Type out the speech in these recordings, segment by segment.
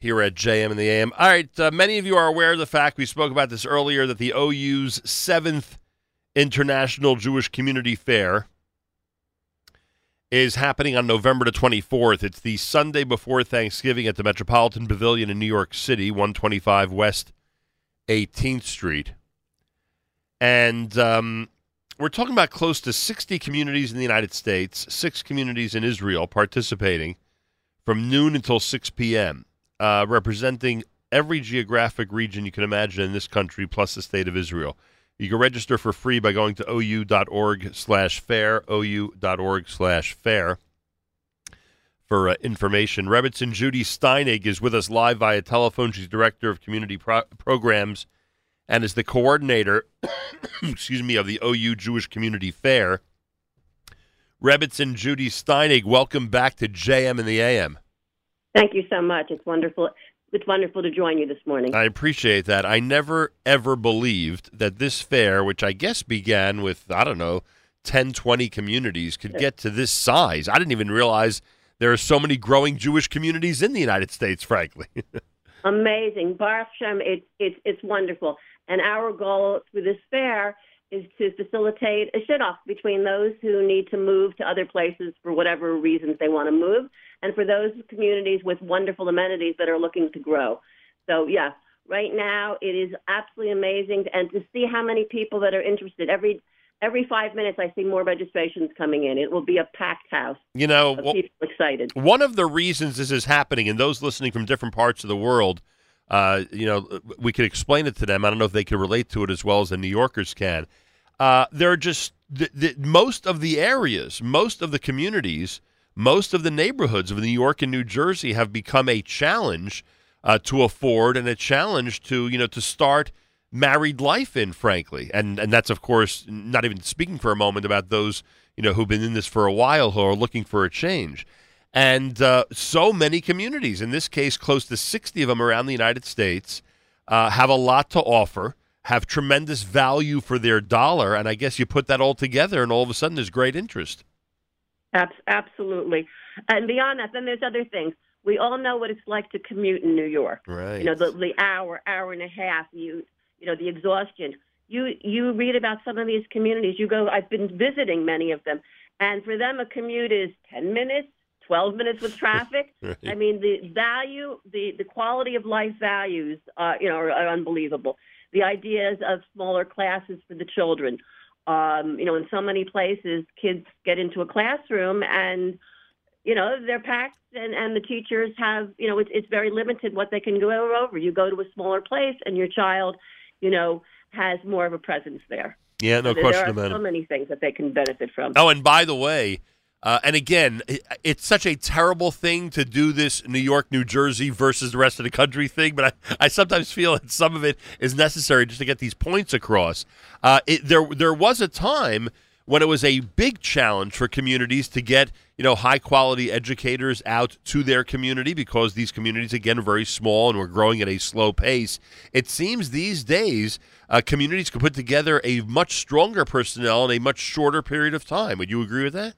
here at JM in the AM. All right, uh, many of you are aware of the fact we spoke about this earlier that the OU's seventh International Jewish Community Fair is happening on November the 24th. It's the Sunday before Thanksgiving at the Metropolitan Pavilion in New York City, 125 West 18th Street. And um, we're talking about close to 60 communities in the United States, six communities in Israel participating from noon until 6 p.m., uh, representing every geographic region you can imagine in this country, plus the state of Israel. You can register for free by going to ou.org slash fair, ou.org slash fair for uh, information. Rebbitzin Judy Steinig is with us live via telephone. She's Director of Community Pro- Programs and is the coordinator, excuse me, of the OU Jewish Community Fair. Rebbitzin Judy Steinig, welcome back to JM in the AM. Thank you so much. It's wonderful it's wonderful to join you this morning. I appreciate that. I never ever believed that this fair, which I guess began with I don't know 10, 20 communities, could get to this size. I didn't even realize there are so many growing Jewish communities in the United States. Frankly, amazing. Baruch Hashem, it's it's it's wonderful. And our goal through this fair is to facilitate a shidduch between those who need to move to other places for whatever reasons they want to move, and for those communities with wonderful amenities that are looking to grow. So, yeah, right now it is absolutely amazing, and to see how many people that are interested every every five minutes I see more registrations coming in. It will be a packed house. You know, well, people excited. One of the reasons this is happening, and those listening from different parts of the world uh, you know, we could explain it to them. I don't know if they can relate to it as well as the New Yorkers can. Uh, there are just the, the, most of the areas, most of the communities, most of the neighborhoods of New York and New Jersey have become a challenge uh, to afford and a challenge to you know to start married life in. Frankly, and and that's of course not even speaking for a moment about those you know who've been in this for a while who are looking for a change. And uh, so many communities, in this case, close to 60 of them around the United States, uh, have a lot to offer, have tremendous value for their dollar. And I guess you put that all together, and all of a sudden there's great interest. Absolutely. And beyond that, then there's other things. We all know what it's like to commute in New York. Right. You know, the, the hour, hour and a half, you, you know, the exhaustion. You, you read about some of these communities. You go, I've been visiting many of them. And for them, a commute is 10 minutes, 12 minutes with traffic. right. I mean, the value, the, the quality of life values, uh, you know, are, are, unbelievable. The ideas of smaller classes for the children. Um, you know, in so many places, kids get into a classroom and, you know, they're packed and, and the teachers have, you know, it's, it's very limited what they can go over. You go to a smaller place and your child, you know, has more of a presence there. Yeah, no so question about it. There are so many things that they can benefit from. Oh, and by the way, uh, and again, it's such a terrible thing to do this New York, New Jersey versus the rest of the country thing, but I, I sometimes feel that some of it is necessary just to get these points across. Uh, it, there, there was a time when it was a big challenge for communities to get you know high quality educators out to their community because these communities again are very small and we're growing at a slow pace. It seems these days uh, communities can put together a much stronger personnel in a much shorter period of time. Would you agree with that?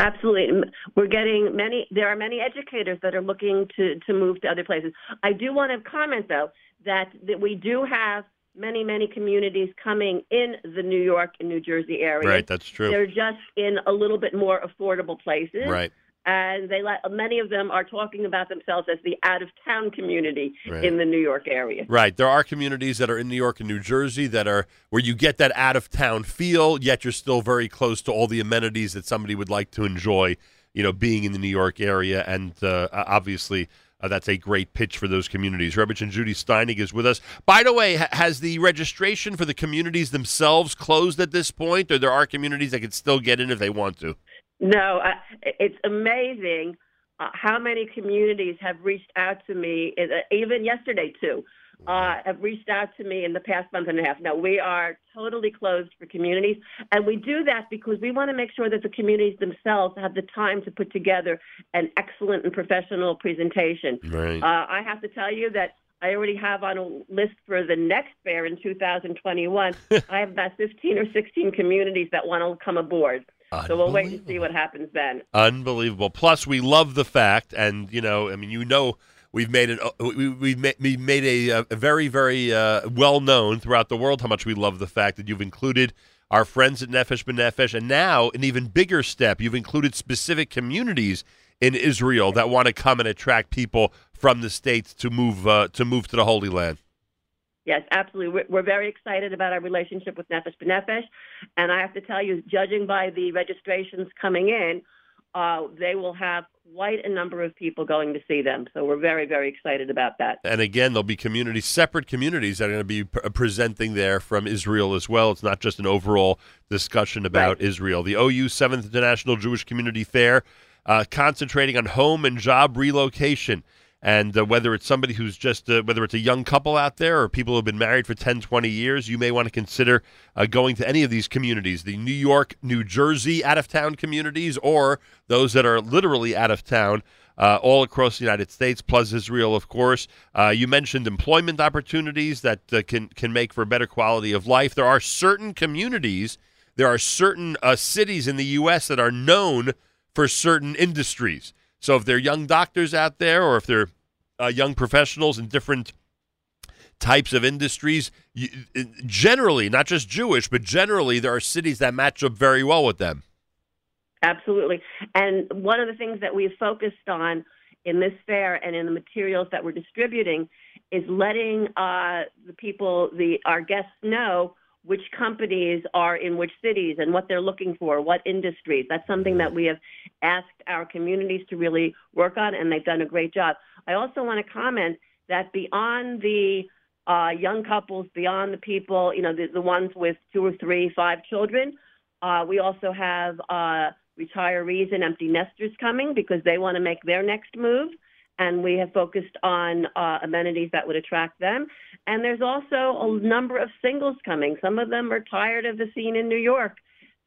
Absolutely. We're getting many, there are many educators that are looking to, to move to other places. I do want to comment, though, that, that we do have many, many communities coming in the New York and New Jersey area. Right, that's true. They're just in a little bit more affordable places. Right and they many of them are talking about themselves as the out of town community right. in the New York area. Right. There are communities that are in New York and New Jersey that are where you get that out of town feel, yet you're still very close to all the amenities that somebody would like to enjoy. You know, being in the New York area, and uh, obviously. Uh, that's a great pitch for those communities. Rebbitzin Judy Steinig is with us. By the way, ha- has the registration for the communities themselves closed at this point, or there are communities that can still get in if they want to? No, uh, it's amazing uh, how many communities have reached out to me, uh, even yesterday too, uh, have reached out to me in the past month and a half. Now, we are totally closed for communities, and we do that because we want to make sure that the communities themselves have the time to put together an excellent and professional presentation. Right. Uh, I have to tell you that I already have on a list for the next fair in 2021. I have about 15 or 16 communities that want to come aboard. So we'll wait and see what happens then. Unbelievable. Plus, we love the fact, and you know, I mean, you know we've made it. We, we've made, we made a, a very, very uh, well known throughout the world how much we love the fact that you've included our friends at Nefesh B'Nefesh, and now an even bigger step, you've included specific communities in Israel that want to come and attract people from the states to move uh, to move to the Holy Land. Yes, absolutely. We're, we're very excited about our relationship with Nefesh B'Nefesh, and I have to tell you, judging by the registrations coming in, uh, they will have quite a number of people going to see them. So we're very, very excited about that. And again, there'll be communities, separate communities that are going to be p- presenting there from Israel as well. It's not just an overall discussion about right. Israel. The OU Seventh International Jewish Community Fair, uh, concentrating on home and job relocation. And uh, whether it's somebody who's just, uh, whether it's a young couple out there or people who have been married for 10, 20 years, you may want to consider uh, going to any of these communities the New York, New Jersey out of town communities, or those that are literally out of town. Uh, all across the United States, plus Israel, of course. Uh, you mentioned employment opportunities that uh, can can make for better quality of life. There are certain communities, there are certain cities in the U.S. that are known for certain industries. So if they're young doctors out there, or if they're uh, young professionals in different types of industries, you, generally, not just Jewish, but generally, there are cities that match up very well with them. Absolutely. And one of the things that we've focused on in this fair and in the materials that we're distributing is letting uh, the people, the our guests know which companies are in which cities and what they're looking for, what industries. That's something that we have asked our communities to really work on, and they've done a great job. I also want to comment that beyond the uh, young couples, beyond the people, you know, the, the ones with two or three, five children, uh, we also have uh, retirees and empty nesters coming because they want to make their next move and we have focused on uh, amenities that would attract them. And there's also a number of singles coming. Some of them are tired of the scene in New York,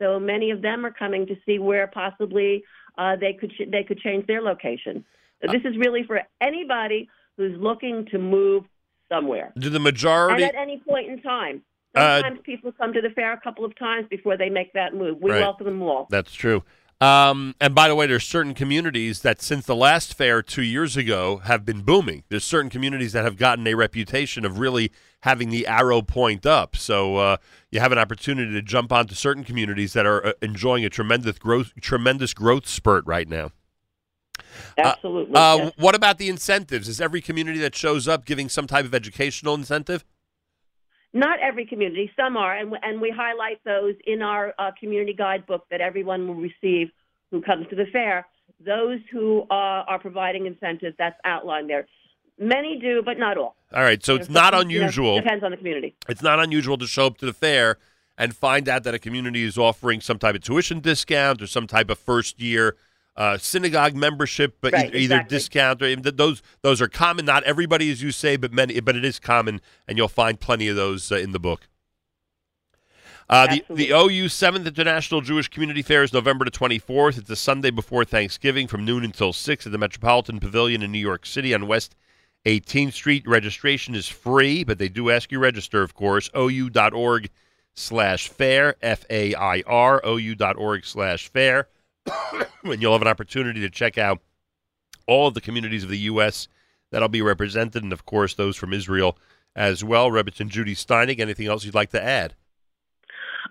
so many of them are coming to see where possibly uh, they could they could change their location. So this is really for anybody who's looking to move somewhere. Do the majority and at any point in time? Uh, Sometimes uh, people come to the fair a couple of times before they make that move. We right. welcome them all. That's true. Um, and by the way, there's certain communities that since the last fair two years ago have been booming. There's certain communities that have gotten a reputation of really having the arrow point up. So uh, you have an opportunity to jump onto certain communities that are uh, enjoying a tremendous growth, tremendous growth spurt right now. Absolutely. Uh, yes. What about the incentives? Is every community that shows up giving some type of educational incentive? Not every community, some are, and, and we highlight those in our uh, community guidebook that everyone will receive who comes to the fair. Those who uh, are providing incentives, that's outlined there. Many do, but not all. All right, so it's not unusual. You know, depends on the community. It's not unusual to show up to the fair and find out that a community is offering some type of tuition discount or some type of first year uh, synagogue membership, but right, either, either exactly. discount or those those are common. Not everybody, as you say, but many, but it is common, and you'll find plenty of those uh, in the book. Uh, the, the OU 7th International Jewish Community Fair is November the 24th. It's the Sunday before Thanksgiving from noon until 6 at the Metropolitan Pavilion in New York City on West 18th Street. Registration is free, but they do ask you register, of course. OU.org slash fair, F A I R, OU.org slash fair. and you'll have an opportunity to check out all of the communities of the U.S. that'll be represented, and of course those from Israel as well. Rebbitzin Judy Steinig, anything else you'd like to add?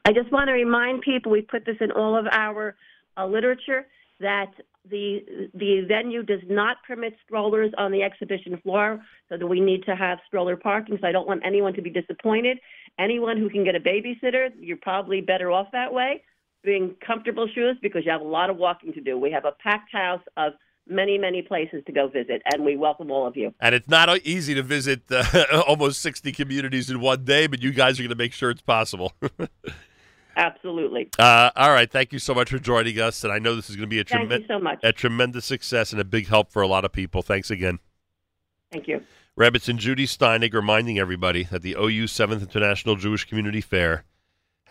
I just want to remind people we put this in all of our uh, literature that the the venue does not permit strollers on the exhibition floor, so that we need to have stroller parking. So I don't want anyone to be disappointed. Anyone who can get a babysitter, you're probably better off that way being comfortable shoes because you have a lot of walking to do. We have a packed house of many, many places to go visit, and we welcome all of you. And it's not easy to visit uh, almost 60 communities in one day, but you guys are going to make sure it's possible. Absolutely. Uh, all right. Thank you so much for joining us. And I know this is going to be a, trem- so a tremendous success and a big help for a lot of people. Thanks again. Thank you. Rebbitzin Judy Steinig reminding everybody that the OU 7th International Jewish Community Fair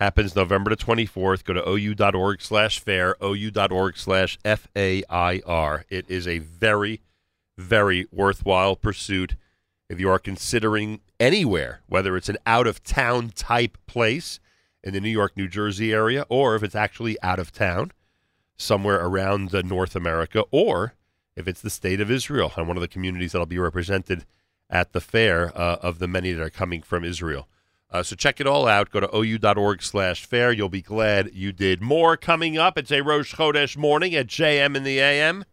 happens November the 24th. Go to ou.org slash fair, ou.org slash F-A-I-R. It is a very, very worthwhile pursuit if you are considering anywhere, whether it's an out-of-town type place in the New York, New Jersey area, or if it's actually out of town, somewhere around North America, or if it's the state of Israel and one of the communities that'll be represented at the fair uh, of the many that are coming from Israel. Uh, so check it all out. Go to ou.org slash fair. You'll be glad you did. More coming up. It's a Rosh Chodesh morning at JM in the AM.